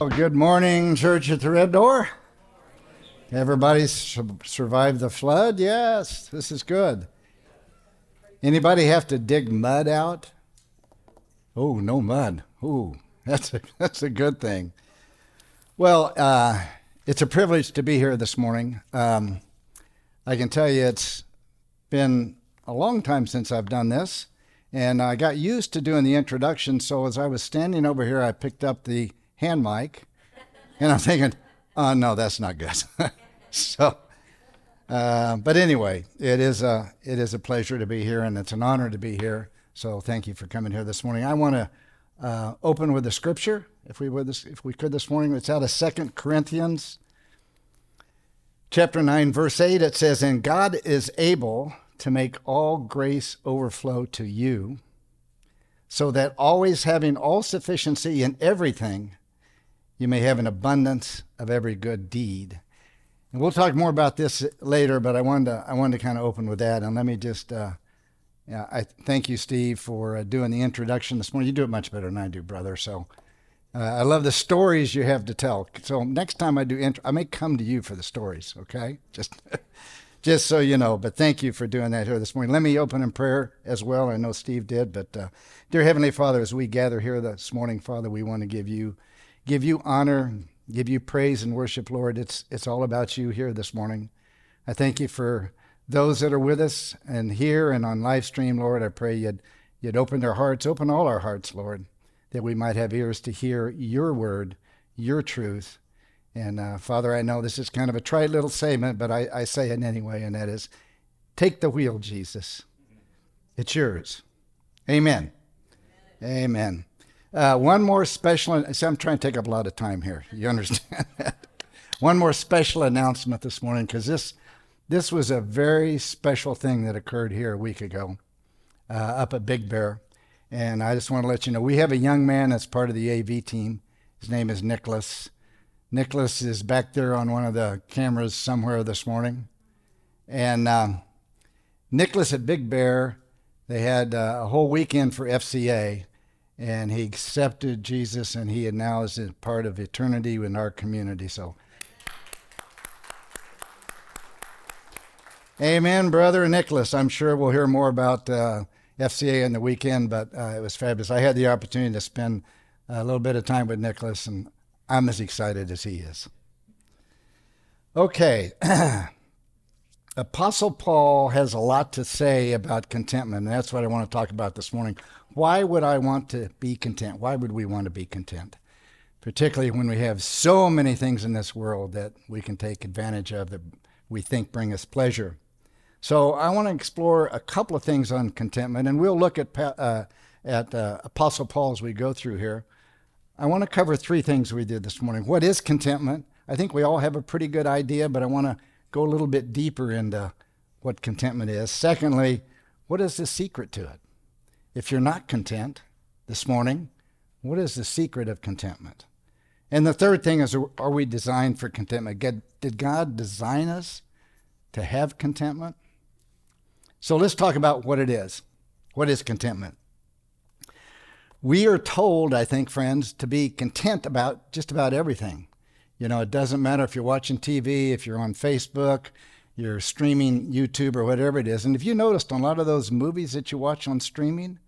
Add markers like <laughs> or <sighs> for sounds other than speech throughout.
Well, good morning, Church at the Red Door. Everybody su- survived the flood? Yes, this is good. Anybody have to dig mud out? Oh, no mud. Oh, that's a, <laughs> that's a good thing. Well, uh, it's a privilege to be here this morning. Um, I can tell you it's been a long time since I've done this, and I got used to doing the introduction. So as I was standing over here, I picked up the hand mic, and I'm thinking, oh, no, that's not good. <laughs> so, uh, but anyway, it is, a, it is a pleasure to be here, and it's an honor to be here. So thank you for coming here this morning. I want to uh, open with a scripture, if we would, this, if we could this morning. It's out of Second Corinthians, chapter nine, verse eight. It says, "And God is able to make all grace overflow to you, so that always having all sufficiency in everything, you may have an abundance of every good deed. And we'll talk more about this later, but I wanted to, I wanted to kind of open with that. And let me just, uh, yeah, I thank you, Steve, for uh, doing the introduction this morning. You do it much better than I do, brother. So uh, I love the stories you have to tell. So next time I do intro, I may come to you for the stories. Okay, just. <laughs> just so you know. But thank you for doing that here this morning. Let me open in prayer as well. I know Steve did, but uh, dear Heavenly Father, as we gather here this morning, Father, we want to give you give you honor, give you praise and worship, Lord. It's it's all about you here this morning. I thank you for those that are with us and here and on live stream, Lord. I pray you'd you'd open their hearts, open all our hearts, Lord, that we might have ears to hear your word, your truth. And uh, Father, I know this is kind of a trite little statement, but I, I say it anyway, and that is take the wheel, Jesus. It's yours. Amen. Amen. Amen. Uh, one more special, see, I'm trying to take up a lot of time here. You understand <laughs> that? One more special announcement this morning because this, this was a very special thing that occurred here a week ago uh, up at Big Bear. And I just want to let you know we have a young man that's part of the AV team. His name is Nicholas. Nicholas is back there on one of the cameras somewhere this morning. And um, Nicholas at Big Bear, they had uh, a whole weekend for FCA and he accepted Jesus, and he now is a part of eternity in our community. So, amen, brother Nicholas. I'm sure we'll hear more about uh, FCA in the weekend, but uh, it was fabulous. I had the opportunity to spend a little bit of time with Nicholas, and I'm as excited as he is. Okay. <clears throat> Apostle Paul has a lot to say about contentment, and that's what I want to talk about this morning. Why would I want to be content? Why would we want to be content? Particularly when we have so many things in this world that we can take advantage of that we think bring us pleasure. So I want to explore a couple of things on contentment, and we'll look at uh, at uh, Apostle Paul as we go through here. I want to cover three things we did this morning. What is contentment? I think we all have a pretty good idea, but I want to go a little bit deeper into what contentment is. Secondly, what is the secret to it? If you're not content this morning, what is the secret of contentment? And the third thing is are we designed for contentment? Did God design us to have contentment? So let's talk about what it is. What is contentment? We are told, I think, friends, to be content about just about everything. You know, it doesn't matter if you're watching TV, if you're on Facebook, you're streaming YouTube or whatever it is. And if you noticed on a lot of those movies that you watch on streaming,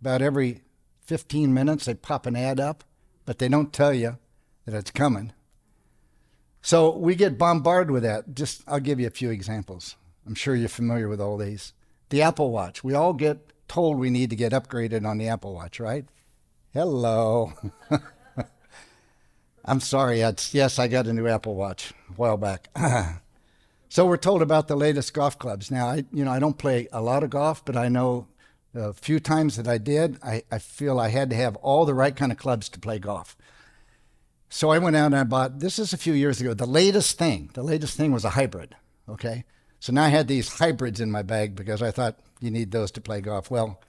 about every 15 minutes they pop an ad up, but they don't tell you that it's coming. So we get bombarded with that. Just I'll give you a few examples. I'm sure you're familiar with all these. The Apple Watch. We all get told we need to get upgraded on the Apple Watch, right? Hello. <laughs> I'm sorry. It's, yes, I got a new Apple Watch a while back. <clears throat> so we're told about the latest golf clubs. Now, I you know I don't play a lot of golf, but I know a few times that I did, I, I feel I had to have all the right kind of clubs to play golf. So I went out and I bought. This is a few years ago. The latest thing. The latest thing was a hybrid. Okay. So now I had these hybrids in my bag because I thought you need those to play golf. Well,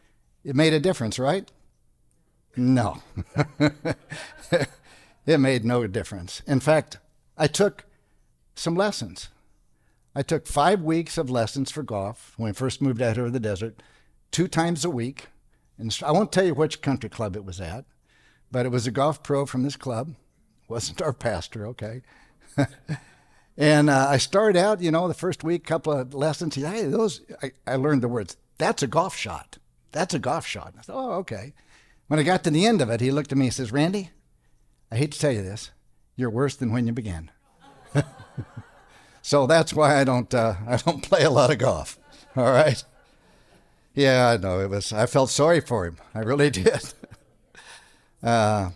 it made a difference, right? No. <laughs> It made no difference. In fact, I took some lessons. I took five weeks of lessons for golf when I first moved out here to the desert, two times a week. And I won't tell you which country club it was at, but it was a golf pro from this club. <laughs> wasn't our pastor, okay. <laughs> and uh, I started out, you know, the first week, couple of lessons. He, hey, those I, I learned the words. That's a golf shot. That's a golf shot. I thought, oh, okay. When I got to the end of it, he looked at me and says, Randy, I hate to tell you this, you're worse than when you began. <laughs> so that's why I don't uh, I don't play a lot of golf. All right. Yeah, I know it was. I felt sorry for him. I really <laughs> did. Uh,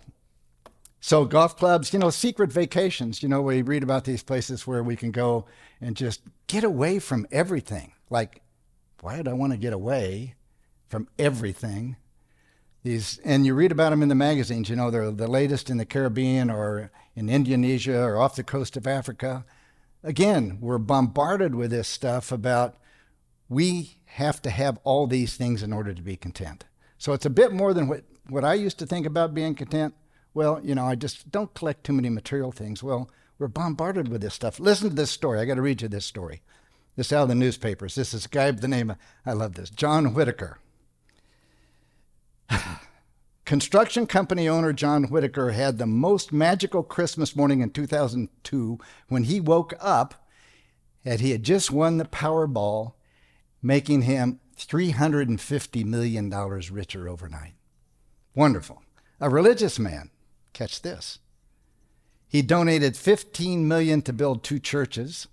so golf clubs, you know, secret vacations. You know, we read about these places where we can go and just get away from everything. Like, why would I want to get away from everything? These, and you read about them in the magazines. You know, they're the latest in the Caribbean or in Indonesia or off the coast of Africa. Again, we're bombarded with this stuff about we have to have all these things in order to be content. So it's a bit more than what, what I used to think about being content. Well, you know, I just don't collect too many material things. Well, we're bombarded with this stuff. Listen to this story. I got to read you this story. This out of the newspapers. This is a guy by the name of, I love this, John Whitaker. <sighs> Construction company owner John Whitaker had the most magical Christmas morning in 2002 when he woke up and he had just won the Powerball making him $350 million richer overnight. Wonderful. A religious man, catch this. He donated 15 million to build two churches.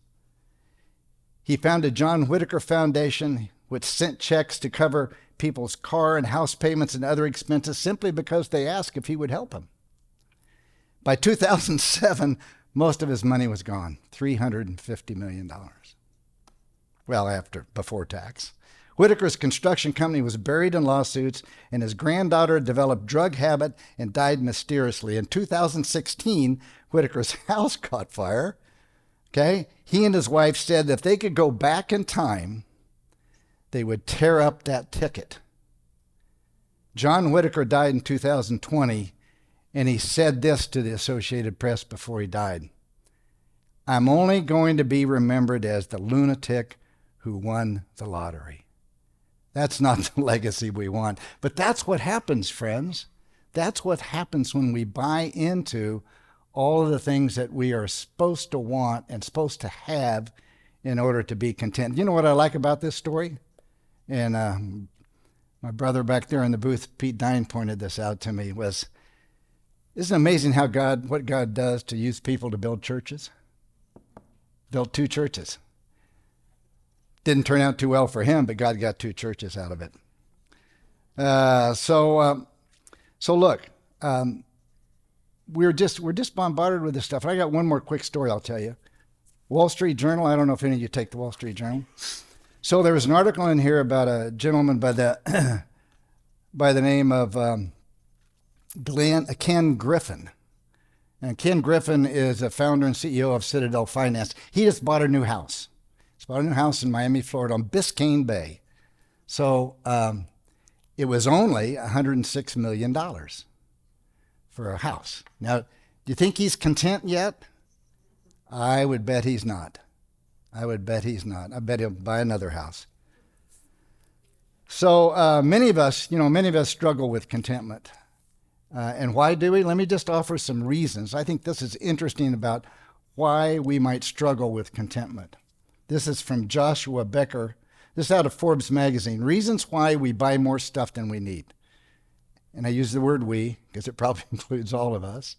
He founded John Whitaker Foundation, which sent checks to cover people's car and house payments and other expenses simply because they asked if he would help them. By 2007, most of his money was gone $350 million well, after, before tax. Whitaker's construction company was buried in lawsuits, and his granddaughter developed drug habit and died mysteriously. In 2016, Whitaker's <laughs> house caught fire. Okay, he and his wife said that if they could go back in time, they would tear up that ticket. John Whitaker died in 2020, and he said this to the Associated Press before he died I'm only going to be remembered as the lunatic who won the lottery. That's not <laughs> the legacy we want. But that's what happens, friends. That's what happens when we buy into all of the things that we are supposed to want and supposed to have in order to be content. You know what I like about this story? And uh, my brother back there in the booth, Pete Dine, pointed this out to me was, isn't amazing how God, what God does to use people to build churches? Built two churches. Didn't turn out too well for him, but God got two churches out of it. Uh, so, um, so look, um, we're just we're just bombarded with this stuff. I got one more quick story I'll tell you. Wall Street Journal. I don't know if any of you take the Wall Street Journal. So there was an article in here about a gentleman by the <coughs> by the name of um, Glenn uh, Ken Griffin. And Ken Griffin is a founder and CEO of Citadel Finance. He just bought a new house bought a new house in Miami, Florida on Biscayne Bay. So um, it was only $106 million for a house. Now, do you think he's content yet? I would bet he's not. I would bet he's not. I bet he'll buy another house. So uh, many of us, you know, many of us struggle with contentment. Uh, and why do we? Let me just offer some reasons. I think this is interesting about why we might struggle with contentment. This is from Joshua Becker. This is out of Forbes magazine. Reasons why we buy more stuff than we need. And I use the word we because it <laughs> probably includes all of us.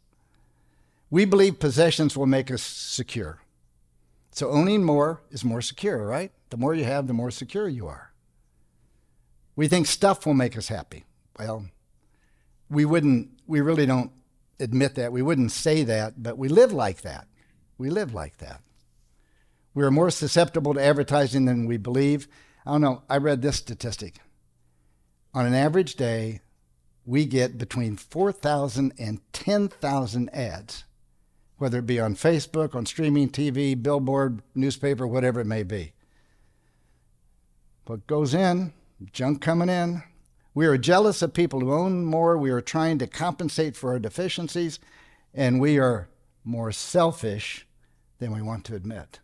We believe possessions will make us secure. So owning more is more secure, right? The more you have, the more secure you are. We think stuff will make us happy. Well, we wouldn't, we really don't admit that. We wouldn't say that, but we live like that. We live like that. We are more susceptible to advertising than we believe. I don't know. I read this statistic. On an average day, we get between 4,000 and 10,000 ads, whether it be on Facebook, on streaming TV, billboard, newspaper, whatever it may be. What goes in, junk coming in. We are jealous of people who own more. We are trying to compensate for our deficiencies, and we are more selfish than we want to admit.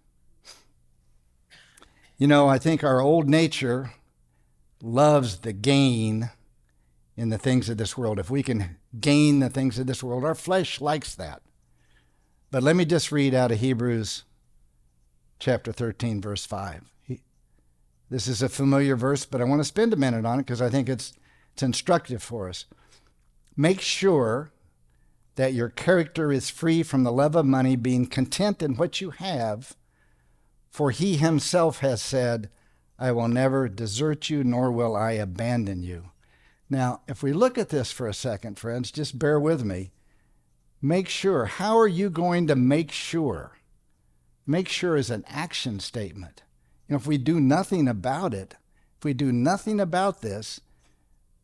You know, I think our old nature loves the gain in the things of this world. If we can gain the things of this world, our flesh likes that. But let me just read out of Hebrews chapter 13, verse 5. He, this is a familiar verse, but I want to spend a minute on it because I think it's, it's instructive for us. Make sure that your character is free from the love of money, being content in what you have, for he himself has said, I will never desert you, nor will I abandon you. Now, if we look at this for a second, friends, just bear with me. Make sure. How are you going to make sure? Make sure is an action statement. You know, if we do nothing about it, if we do nothing about this,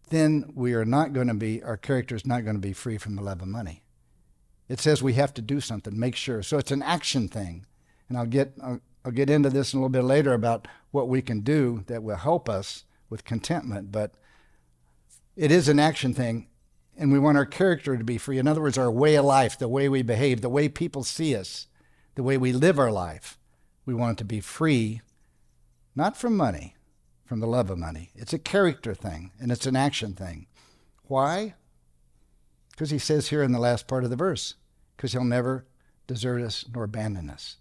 then we are not going to be, our character is not going to be free from the love of money. It says we have to do something, make sure. So it's an action thing. And I'll get, I'll, I'll get into this a little bit later about what we can do that will help us with contentment. But it is an action thing, and we want our character to be free. In other words, our way of life, the way we behave, the way people see us, the way we live our life. We want it to be free, not from money, from the love of money. It's a character thing, and it's an action thing. Why? Because he says here in the last part of the verse, because he'll never desert us nor abandon us.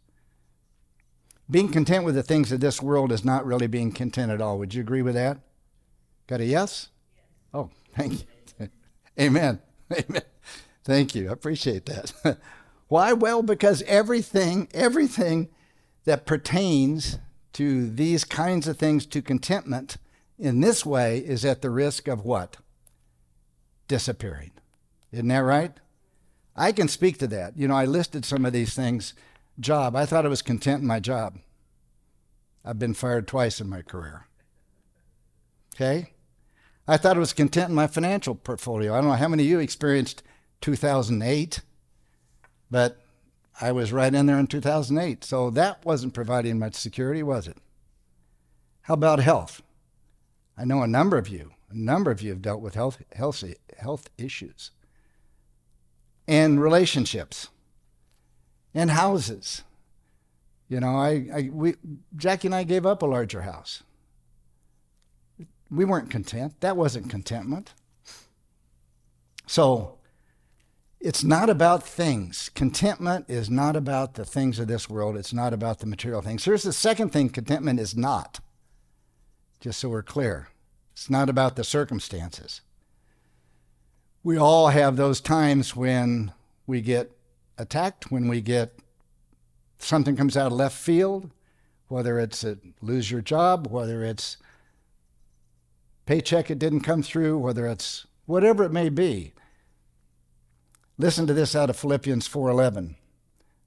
Being content with the things of this world is not really being content at all. Would you agree with that? Got a yes? Oh, thank you. <laughs> Amen. Amen. Thank you. I appreciate that. <laughs> Why? Well, because everything, everything that pertains to these kinds of things, to contentment, in this way is at the risk of what? Disappearing. Isn't that right? I can speak to that. You know, I listed some of these things. Job, I thought I was content in my job. I've been fired twice in my career. Okay? I thought I was content in my financial portfolio. I don't know how many of you experienced 2008, but I was right in there in 2008. So that wasn't providing much security, was it? How about health? I know a number of you, a number of you have dealt with health, health, health issues and relationships and houses. You know, I, I we Jackie and I gave up a larger house we weren't content. That wasn't contentment. So it's not about things. Contentment is not about the things of this world, it's not about the material things. Here's the second thing contentment is not, just so we're clear it's not about the circumstances. We all have those times when we get attacked, when we get something comes out of left field, whether it's a lose your job, whether it's paycheck it didn't come through, whether it's whatever it may be. Listen to this out of Philippians 4:11.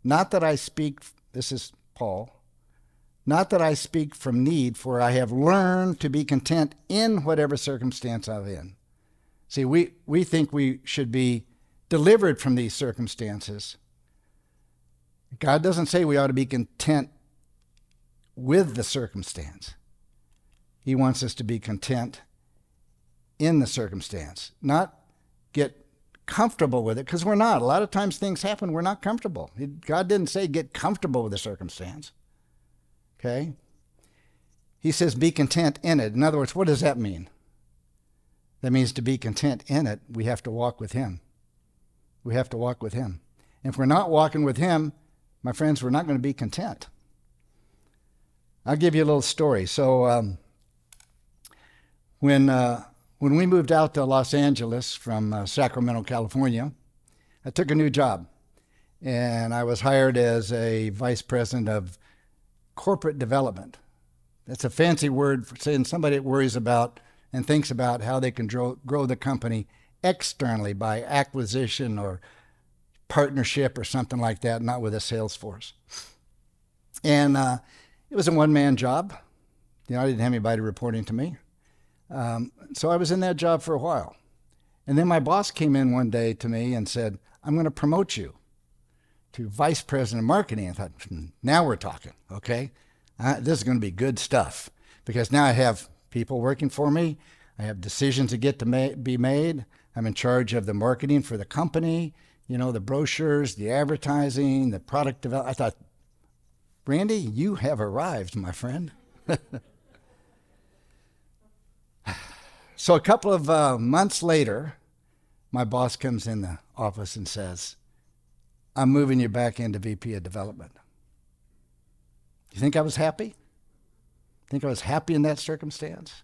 Not that I speak this is Paul. Not that I speak from need, for I have learned to be content in whatever circumstance I'm in. See, we, we think we should be delivered from these circumstances. God doesn't say we ought to be content with the circumstance. He wants us to be content in the circumstance, not get comfortable with it, because we're not. A lot of times things happen, we're not comfortable. God didn't say get comfortable with the circumstance. Okay? He says be content in it. In other words, what does that mean? That means to be content in it, we have to walk with Him. We have to walk with Him. If we're not walking with Him, my friends, we're not going to be content. I'll give you a little story. So, um, when uh, when we moved out to Los Angeles from uh, Sacramento, California, I took a new job. And I was hired as a vice president of corporate development. That's a fancy word for saying somebody that worries about and thinks about how they can grow, grow the company externally by acquisition or partnership or something like that, not with a sales force. And uh, it was a one man job. You know, I didn't have anybody reporting to me. Um, so I was in that job for a while. And then my boss came in one day to me and said, I'm going to promote you to vice president of marketing. I thought, hmm, now we're talking, okay? Uh, this is going to be good stuff because now I have people working for me. I have decisions that get to ma- be made. I'm in charge of the marketing for the company, you know, the brochures, the advertising, the product development. I thought, Randy, you have arrived, my friend. <laughs> So a couple of uh, months later, my boss comes in the office and says, I'm moving you back into VP of development. Do you think I was happy? Think I was happy in that circumstance?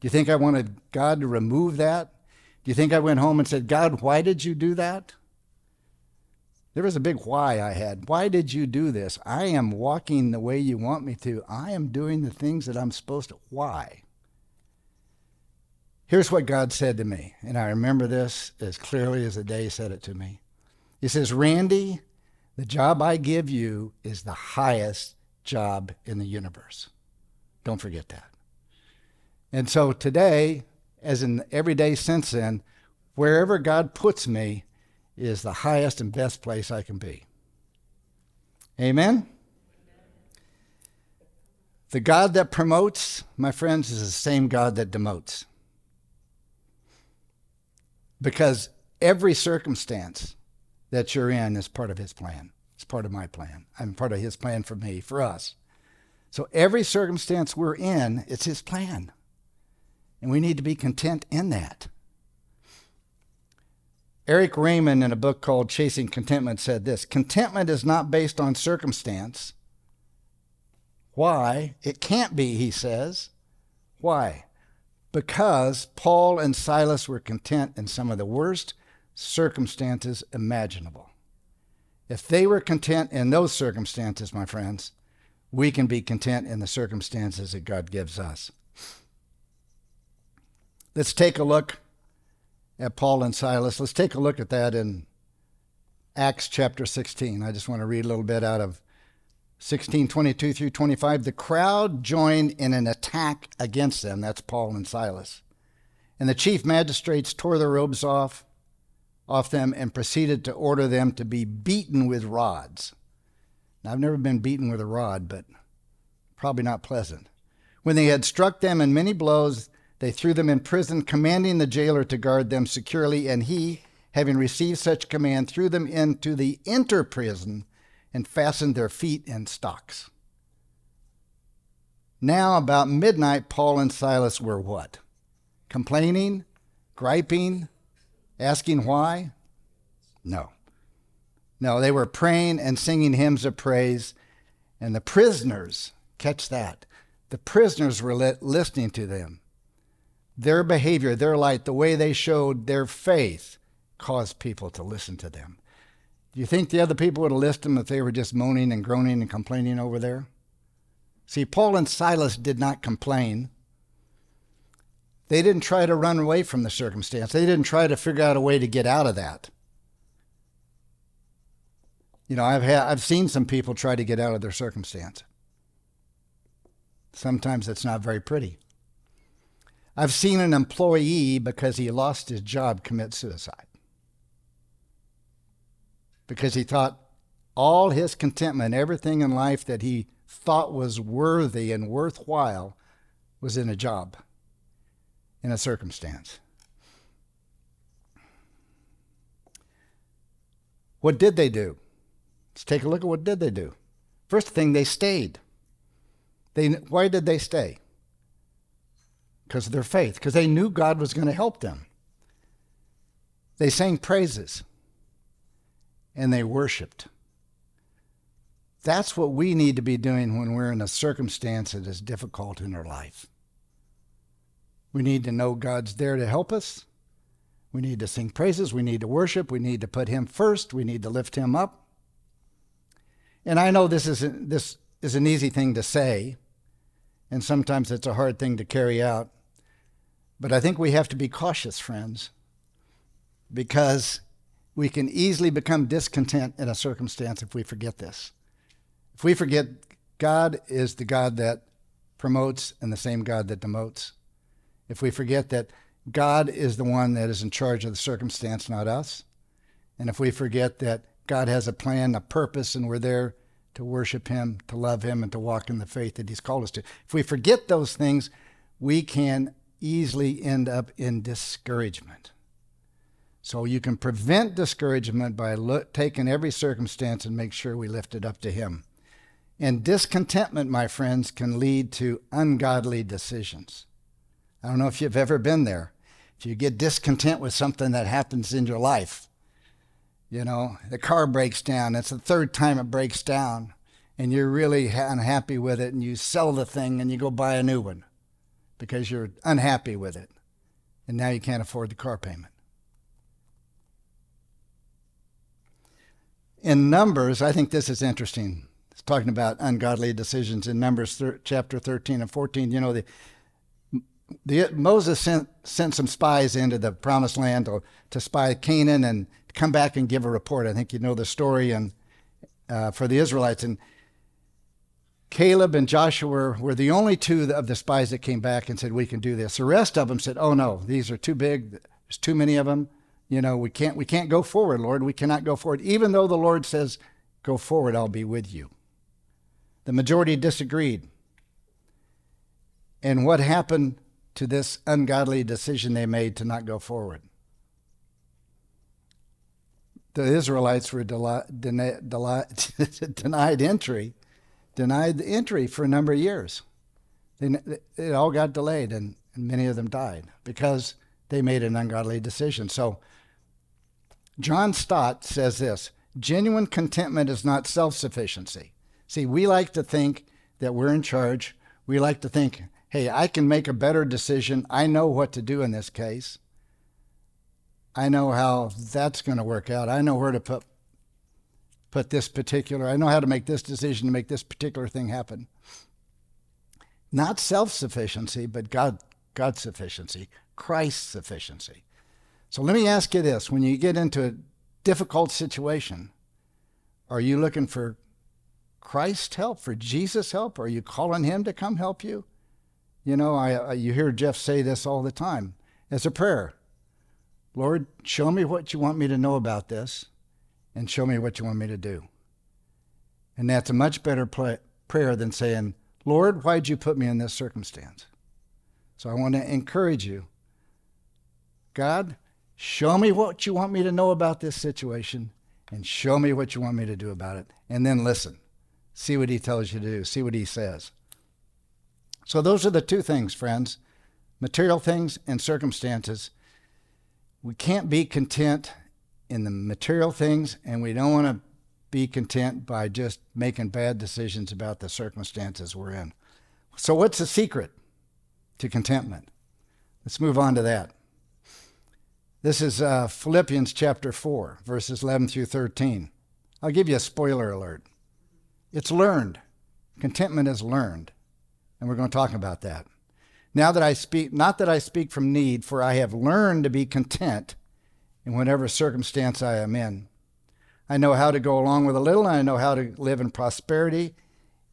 Do you think I wanted God to remove that? Do you think I went home and said, God, why did you do that? There was a big why I had. Why did you do this? I am walking the way you want me to. I am doing the things that I'm supposed to. Why? Here's what God said to me, and I remember this as clearly as the day He said it to me. He says, Randy, the job I give you is the highest job in the universe. Don't forget that. And so today, as in every day since then, wherever God puts me is the highest and best place I can be. Amen? The God that promotes, my friends, is the same God that demotes because every circumstance that you're in is part of his plan. It's part of my plan. I'm part of his plan for me, for us. So every circumstance we're in, it's his plan. And we need to be content in that. Erik Raymond, in a book called Chasing Contentment, said this Contentment is not based on circumstance. Why? It can't be, he says. Why? because Paul and Silas were content in some of the worst circumstances imaginable. If they were content in those circumstances, my friends, we can be content in the circumstances that God gives us. Let's take a look at Paul and Silas. Let's take a look at that in Acts chapter 16. I just want to read a little bit out of 16, 22 through 25, the crowd joined in an attack against them. That's Paul and Silas. And the chief magistrates tore their robes off, off them and proceeded to order them to be beaten with rods. Now, I've never been beaten with a rod, but probably not pleasant. When they had struck them in many blows, they threw them in prison, commanding the jailer to guard them securely. And he, having received such command, threw them into the inner prison and fastened their feet in stocks. Now, about midnight, Paul and Silas were what? Complaining, griping, asking why? No. No, they were praying and singing hymns of praise, and the prisoners, catch that, the prisoners were listening to them. Their behavior, their light, the way they showed their faith caused people to listen to them. Do you think the other people would have listened if they were just moaning and groaning and complaining over there? See, Paul and Silas did not complain. They didn't try to run away from the circumstance. They didn't try to figure out a way to get out of that. You know, I've had, I've seen some people try to get out of their circumstance. Sometimes it's not very pretty. I've seen an employee because he lost his job commit suicide because he thought all his contentment, everything in life that he thought was worthy and worthwhile, was in a job, in a circumstance. What did they do? Let's take a look at what did they do. First thing, they stayed. They, why did they stay? Because of their faith, because they knew God was going to help them. They sang praises and they worshiped. That's what we need to be doing when we're in a circumstance that is difficult in our life. We need to know God's there to help us. We need to sing praises. We need to worship. We need to put Him first. We need to lift Him up. And I know this isn't this is an easy thing to say, and sometimes it's a hard thing to carry out. But I think we have to be cautious, friends, because we can easily become discontent in a circumstance if we forget this. If we forget God is the God that promotes and the same God that demotes. If we forget that God is the one that is in charge of the circumstance, not us. And if we forget that God has a plan, a purpose, and we're there to worship Him, to love Him, and to walk in the faith that He's called us to. If we forget those things, we can easily end up in discouragement. So you can prevent discouragement by taking every circumstance and make sure we lift it up to Him. And discontentment, my friends, can lead to ungodly decisions. I don't know if you've ever been there. If you get discontent with something that happens in your life, You know, the car breaks down. It's the third time it breaks down, and you're really unhappy with it, and you sell the thing and you go buy a new one because you're unhappy with it, and now you can't afford the car payment. In Numbers, I think this is interesting. It's talking about ungodly decisions in Numbers thir- chapter 13 and 14. You know, the, the Moses sent, sent some spies into the promised land to, to spy Canaan and come back and give a report. I think you know the story and uh, for the Israelites. And Caleb and Joshua were the only two of the spies that came back and said, We can do this. The rest of them said, Oh no, these are too big. There's too many of them you know, we can't we can't go forward, Lord. We cannot go forward. Even though the Lord says, Go forward, I'll be with you. The majority disagreed. And what happened to this ungodly decision they made to not go forward? The Israelites were <laughs> denied entry, denied the entry for a number of years. It all got delayed, and many of them died because they made an ungodly decision. So John Stott says this genuine contentment is not self sufficiency. See, we like to think that we're in charge. We like to think, hey, I can make a better decision. I know what to do in this case. I know how that's going to work out. I know where to put put this particular. I know how to make this decision to make this particular thing happen. Not self-sufficiency, but God God's sufficiency, Christ's sufficiency. So let me ask you this when you get into a difficult situation, are you looking for Christ's help, for Jesus' help? Are you calling Him to come help you? You know, I, I, you hear Jeff say this all the time as a prayer Lord, show me what you want me to know about this and show me what you want me to do. And that's a much better play, prayer than saying, Lord, why'd you put me in this circumstance? So I want to encourage you God, Show me what you want me to know about this situation and show me what you want me to do about it. And then listen. See what he tells you to do, see what he says. So, those are the two things, friends material things and circumstances. We can't be content in the material things, and we don't want to be content by just making bad decisions about the circumstances we're in. So, what's the secret to contentment? Let's move on to that. This is uh, Philippians chapter 4, verses 11 through 13. I'll give you a spoiler alert. It's learned. Contentment is learned. And we're going to talk about that. Now that I speak, not that I speak from need, for I have learned to be content in whatever circumstance I am in. I know how to go along with a little, and I know how to live in prosperity.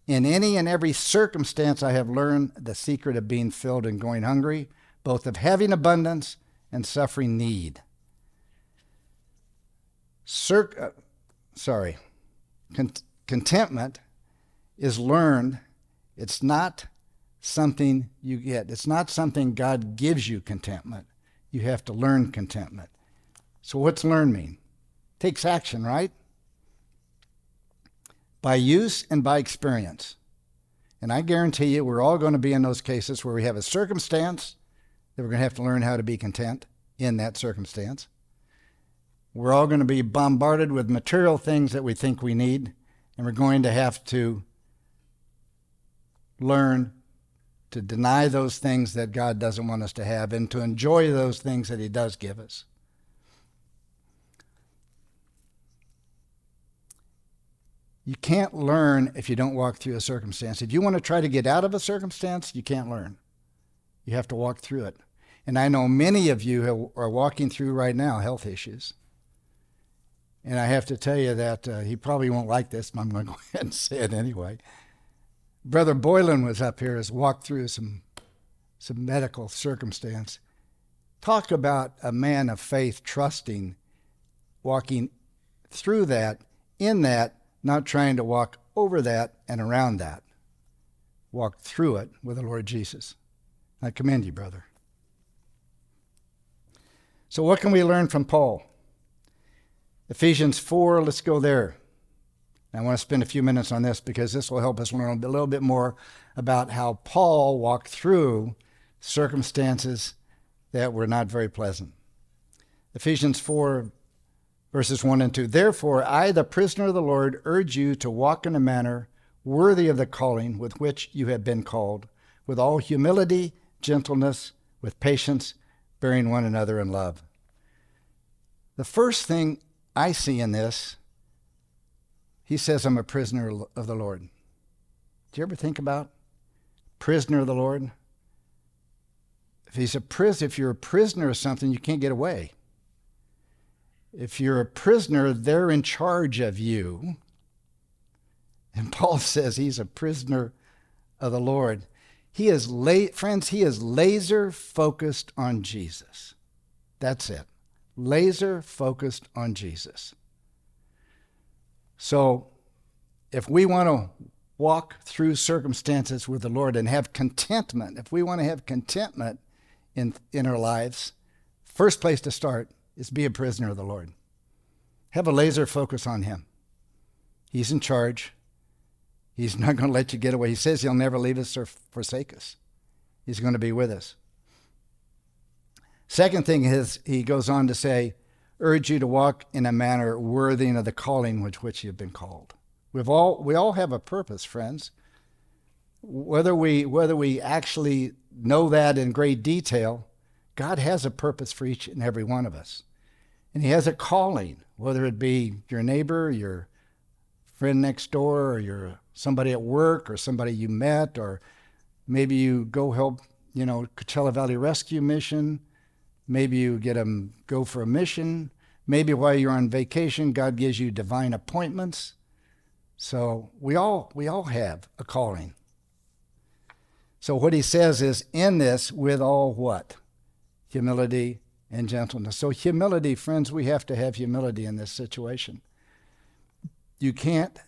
In any and every circumstance, I have learned the secret of being filled and going hungry, both of having abundance and suffering need. Cir- uh, sorry, Con- contentment is learned. It's not something you get. It's not something God gives you contentment. You have to learn contentment. So, what's learn mean? Takes action, right? By use and by experience. And I guarantee you, we're all going to be in those cases where we have a circumstance that we're going to have to learn how to be content in that circumstance. We're all going to be bombarded with material things that we think we need, and we're going to have to learn to deny those things that God doesn't want us to have and to enjoy those things that He does give us. You can't learn if you don't walk through a circumstance. If you want to try to get out of a circumstance, you can't learn. You have to walk through it. And I know many of you are walking through right now health issues. And I have to tell you that uh, he probably won't like this, but I'm going <laughs> to go ahead and say it anyway. Brother Boylan was up here, has walked through some, some medical circumstance. Talk about a man of faith trusting, walking through that, in that, not trying to walk over that and around that. Walk through it with the Lord Jesus. I commend you, brother. So, what can we learn from Paul? Ephesians 4, let's go there. I want to spend a few minutes on this because this will help us learn a little bit more about how Paul walked through circumstances that were not very pleasant. Ephesians 4, verses 1 and 2. Therefore, I, the prisoner of the Lord, urge you to walk in a manner worthy of the calling with which you have been called, with all humility, gentleness, with patience, bearing one another in love. The first thing I see in this, he says, I'm a prisoner of the Lord. Do you ever think about prisoner of the Lord? If he's a pris- if you're a prisoner of something, you can't get away. If you're a prisoner, they're in charge of you. And Paul <laughs> says he's a prisoner of the Lord. He is la- friends, he is laser focused on Jesus. That's it. Laser focused on Jesus. So if we want to walk through circumstances with the Lord and have contentment, if we want to have contentment in, in our lives, first place to start is be a prisoner of the Lord. Have a laser focus on Him. He's in charge. He's not going to let you get away. He says He'll never leave us or forsake us, He's going to be with us. Second thing is, He goes on to say, urge you to walk in a manner worthy of the calling with which you've been called. We've all, we all have a purpose, friends. Whether we, whether we actually know that in great detail, God has a purpose for each and every one of us. And He has a calling, whether it be your neighbor, your friend next door, or your somebody at work, or somebody you met, or maybe you go help, you know, Coachella Valley Rescue Mission. Maybe you get them go for a mission. Maybe while you're on vacation, God gives you divine appointments. So we all we all have a calling. So what he says is in this with all what? Humility and gentleness. So humility, friends, we have to have humility in this situation. You can't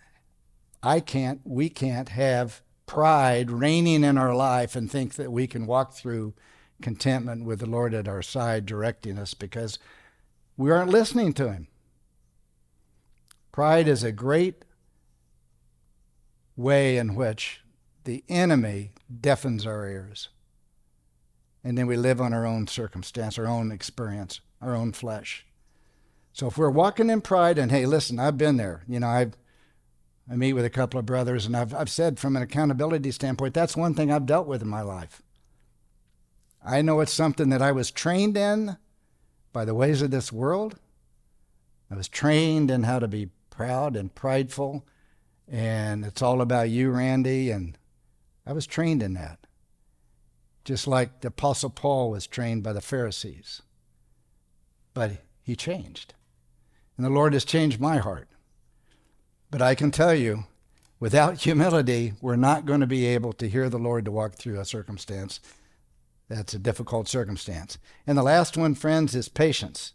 I can't, we can't have pride reigning in our life and think that we can walk through contentment with the Lord at our side directing us because we aren't listening to him. Pride is a great way in which the enemy deafens our ears. And then we live on our own circumstance, our own experience, our own flesh. So if we're walking in pride, and hey, listen, I've been there. You know, I've I meet with a couple of brothers, and I've I've said from an accountability standpoint, that's one thing I've dealt with in my life. I know it's something that I was trained in by the ways of this world. I was trained in how to be proud and prideful and it's all about you, Randy. And I was trained in that, just like the Apostle Paul was trained by the Pharisees. But he changed. And the Lord has changed my heart. But I can tell you, without <laughs> humility, we're not going to be able to hear the Lord to walk through a circumstance that's a difficult circumstance. And the last one, friends, is patience.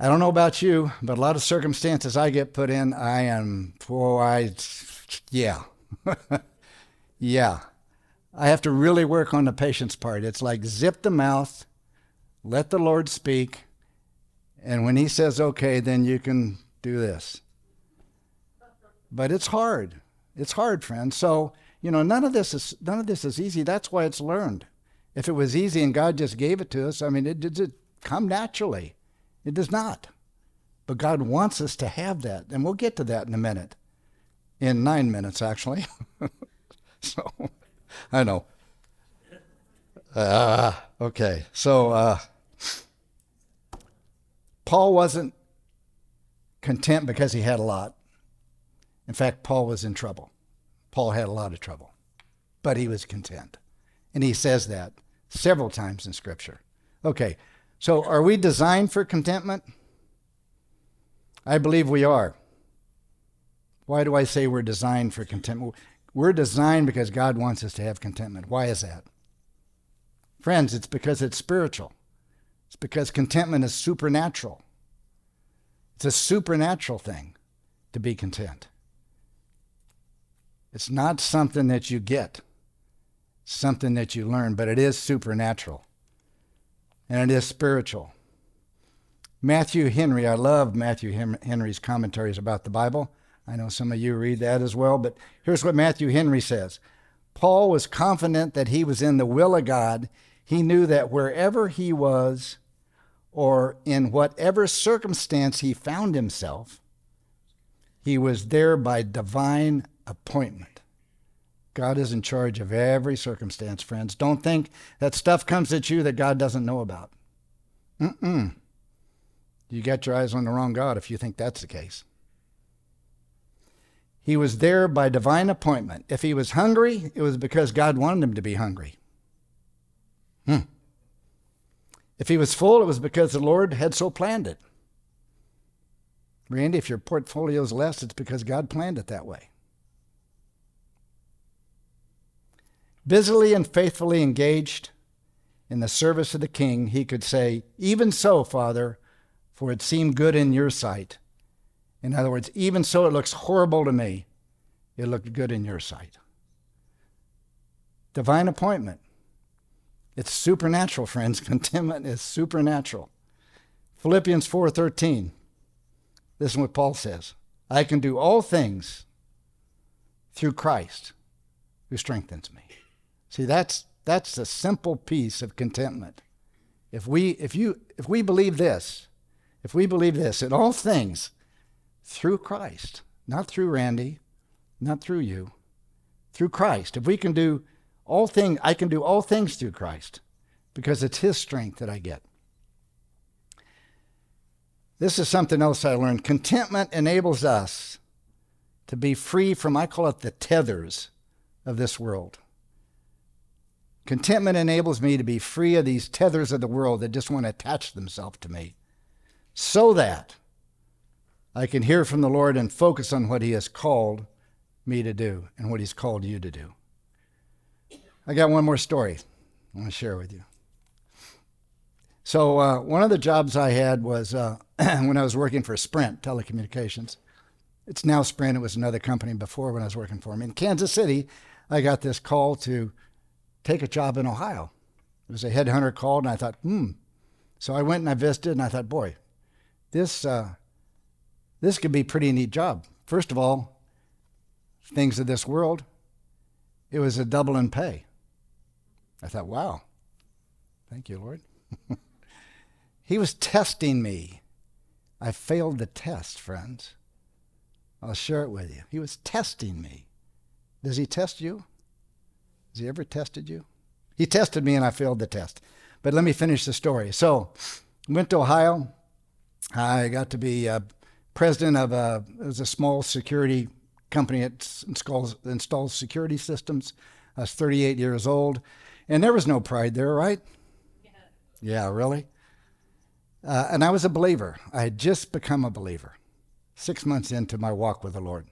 I don't know about you, but a lot of circumstances I get put in, I am, oh, I, yeah. <laughs> yeah. I have to really work on the patience part. It's like zip the mouth, let the Lord speak, and when He says okay, then you can do this. But it's hard. It's hard, friends. So, you know, none of this is none of this is easy. That's why it's learned. If it was easy and God just gave it to us, I mean, it did it come naturally. It does not. But God wants us to have that. And we'll get to that in a minute. In nine minutes, actually. <laughs> so, I know. Uh, okay. So, uh, Paul wasn't content because he had a lot. In fact, Paul was in trouble. Paul had a lot of trouble, but he was content. And he says that several times in Scripture. Okay, so, are we designed for contentment? I believe we are. Why do I say we're designed for contentment? We're designed because God wants us to have contentment. Why is that? Friends, it's because it's spiritual. It's because contentment is supernatural. It's a supernatural thing to be content. It's not something that you get, something that you learn, but it is supernatural and it is spiritual. Matthew Henry, I love Matthew Henry's commentaries about the Bible. I know some of you read that as well, but here's what Matthew Henry says Paul was confident that he was in the will of God. He knew that wherever he was, or in whatever circumstance he found himself, he was there by divine appointment. God is in charge of every circumstance, friends. Don't think that stuff comes at you that God doesn't know about. Mm-mm. You got your eyes on the wrong God if you think that's the case. He was there by divine appointment. If he was hungry, it was because God wanted him to be hungry. Hmm. If he was full, it was because the Lord had so planned it. Randy, if your portfolio is less, it's because God planned it that way. Busily and faithfully engaged in the service of the king, he could say, Even so, Father, for it seemed good in your sight. In other words, even so it looks horrible to me, it looked good in your sight. Divine appointment. It's supernatural, friends. <laughs> Contentment is supernatural. Philippians 4:13. Listen what Paul says. I can do all things through Christ who strengthens me. See, that's that's the simple piece of contentment. If we if you if we believe this, if we believe this in all things through Christ, not through Randy, not through you, through Christ. If we can do all things, I can do all things through Christ because it's his strength that I get. This is something else I learned. Contentment enables us to be free from, I call it the tethers of this world. Contentment enables me to be free of these tethers of the world that just want to attach themselves to me so that I can hear from the Lord and focus on what He has called me to do and what He's called you to do. I got one more story I want to share with you. So, uh, one of the jobs I had was uh, <clears throat> when I was working for Sprint Telecommunications. It's now Sprint, it was another company before when I was working for them. In Kansas City, I got this call to take a job in Ohio. It was a headhunter called, and I thought, hmm. So I went and I visited, and I thought, boy, this uh, this could be a pretty neat job. First of all, things of this world, it was a double in pay. I thought, wow, thank you, Lord. <laughs> he was testing me. I failed the test, friends. I'll share it with you. He was testing me. Does he test you? Has he ever tested you? He tested me and I failed the test. But let me finish the story. So, went to Ohio. I got to be uh, president of a, it was a small security company that installs, installs security systems. I was 38 years old, and there was no pride there, right? Yeah, yeah really? Uh, and I was a believer. I had just become a believer six months into my walk with the Lord.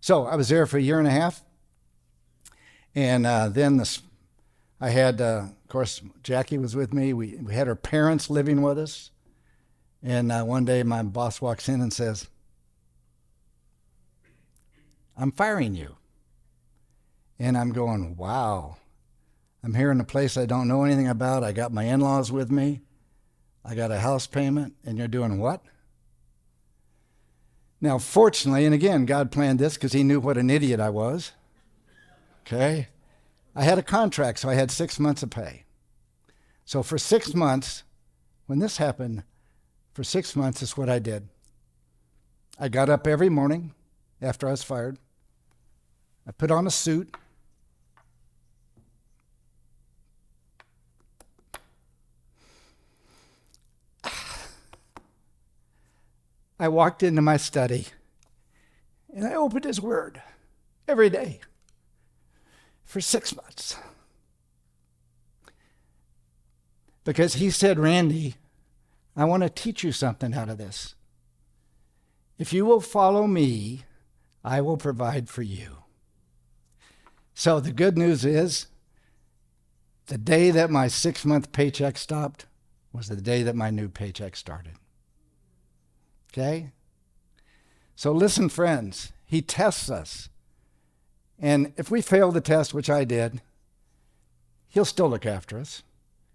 So I was there for a year and a half. And uh, then this, I had, uh, of course, Jackie was with me. We, we had her parents living with us. And uh, one day my boss walks in and says, I'm firing you. And I'm going, wow. I'm here in a place I don't know anything about. I got my in laws with me. I got a house payment. And you're doing what? Now, fortunately, and again, God planned this because He knew what an idiot I was. Okay? I had a contract, so I had six months of pay. So for six months, when this happened, for six months is what I did. I got up every morning after I was fired. I put on a suit. I walked into my study and I opened his word every day for six months. Because he said, Randy, I want to teach you something out of this. If you will follow me, I will provide for you. So the good news is the day that my six month paycheck stopped was the day that my new paycheck started. Okay? So listen, friends, he tests us. And if we fail the test, which I did, he'll still look after us.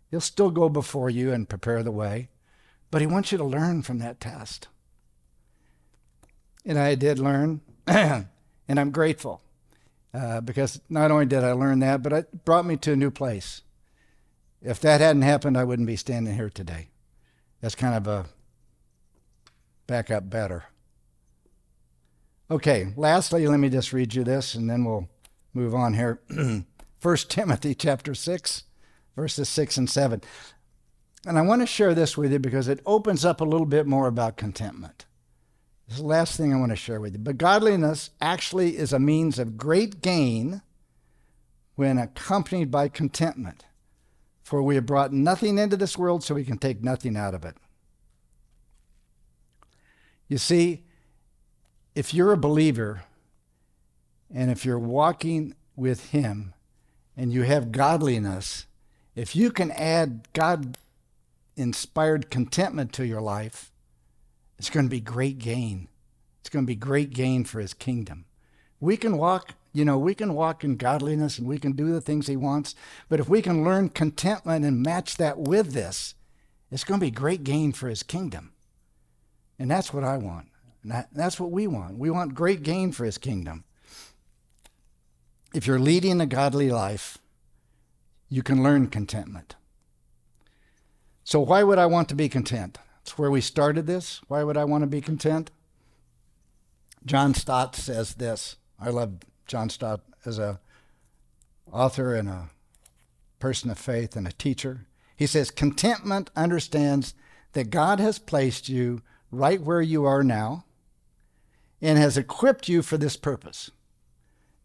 He'll still go before you and prepare the way. But he wants you to learn from that test. And I did learn, <clears throat> and I'm grateful uh, because not only did I learn that, but it brought me to a new place. If that hadn't happened, I wouldn't be standing here today. That's kind of a back up better. Okay, lastly, let me just read you this and then we'll move on here. <clears throat> 1 Timothy chapter 6, verses 6 and 7. And I want to share this with you because it opens up a little bit more about contentment. This is the last thing I want to share with you. But godliness actually is a means of great gain when accompanied by contentment. For we have brought nothing into this world, so we can take nothing out of it. You see, if you're a believer and if you're walking with Him and you have godliness, if you can add God inspired contentment to your life, it's going to be great gain. It's going to be great gain for His kingdom. We can walk, you know, we can walk in godliness and we can do the things He wants, but if we can learn contentment and match that with this, it's going to be great gain for His kingdom. And that's what I want. That, that's what we want. We want great gain for his kingdom. If you're leading a godly life, you can learn contentment. So, why would I want to be content? It's where we started this. Why would I want to be content? John Stott says this. I love John Stott as a author and a person of faith and a teacher. He says, Contentment understands that God has placed you right where you are now and has equipped you for this purpose.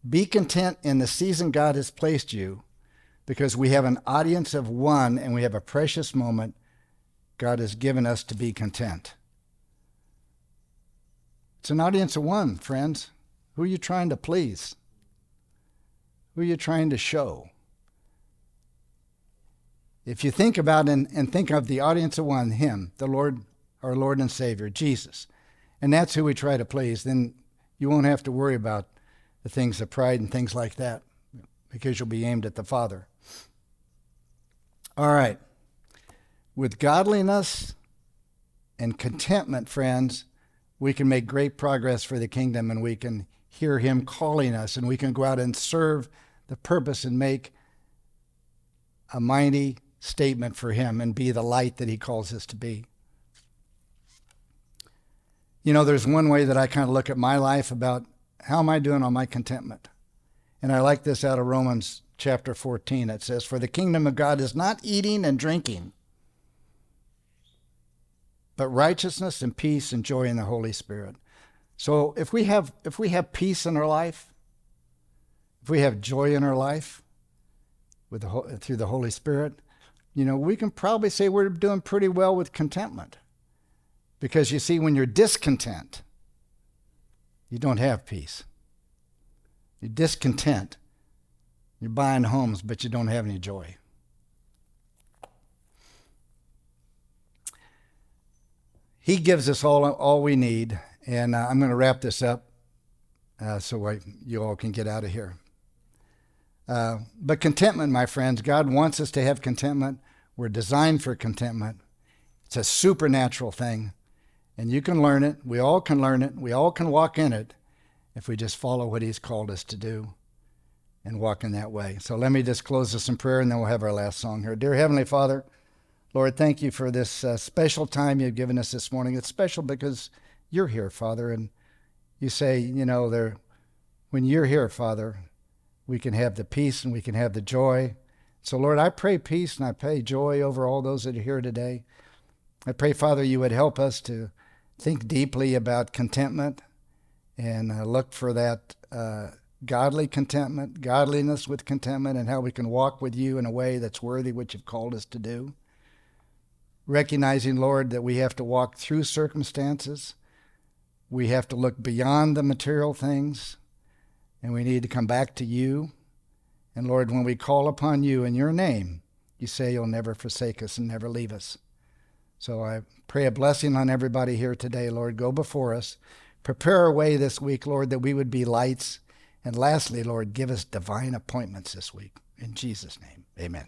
Be content in the season God has placed you because we have an audience of one and we have a precious moment God has given us to be content. It's an audience of one, friends. Who are you trying to please? Who are you trying to show? If you think about and, and think of the audience of one, Him, the Lord, our Lord and Savior, Jesus, and that's who we try to please, then you won't have to worry about the things of pride and things like that because you'll be aimed at the Father. All right. With godliness and contentment, friends, we can make great progress for the kingdom and we can hear Him calling us and we can go out and serve the purpose and make a mighty statement for Him and be the light that He calls us to be. You know, there's one way that I kind of look at my life about how am I doing on my contentment? And I like this out of Romans chapter 14. It says, For the kingdom of God is not eating and drinking, but righteousness and peace and joy in the Holy Spirit. So if we have if we have peace in our life, if we have joy in our life with the, through the Holy Spirit, you know, we can probably say we're doing pretty well with contentment. Because you see, when you're discontent, you don't have peace. You're discontent. You're buying homes, but you don't have any joy. He gives us all, all we need. And uh, I'm going to wrap this up uh, so I, you all can get out of here. Uh, but contentment, my friends, God wants us to have contentment. We're designed for contentment. It's a supernatural thing. And you can learn it. We all can learn it. We all can walk in it if we just follow what He's called us to do and walk in that way. So let me just close this in prayer and then we'll have our last song here. Dear Heavenly Father, Lord, thank you for this uh, special time you've given us this morning. It's special because you're here, Father, and you say, you know, there, when you're here, Father, we can have the peace and we can have the joy. So, Lord, I pray peace and I pray joy over all those that are here today. I pray, Father, you would help us to think deeply about contentment and uh, look for that uh, godly contentment, godliness with contentment, and how we can walk with you in a way that's worthy what you've called us to do. Recognizing, Lord, that we have to walk through circumstances, we have to look beyond the material things, and we need to come back to you. And Lord, when we call upon you in your name, you say you'll never forsake us and never leave us. So I pray a blessing on everybody here today, Lord. Go before us. Prepare our way this week, Lord, that we would be lights. And lastly, Lord, give us divine appointments this week. In Jesus' name, amen.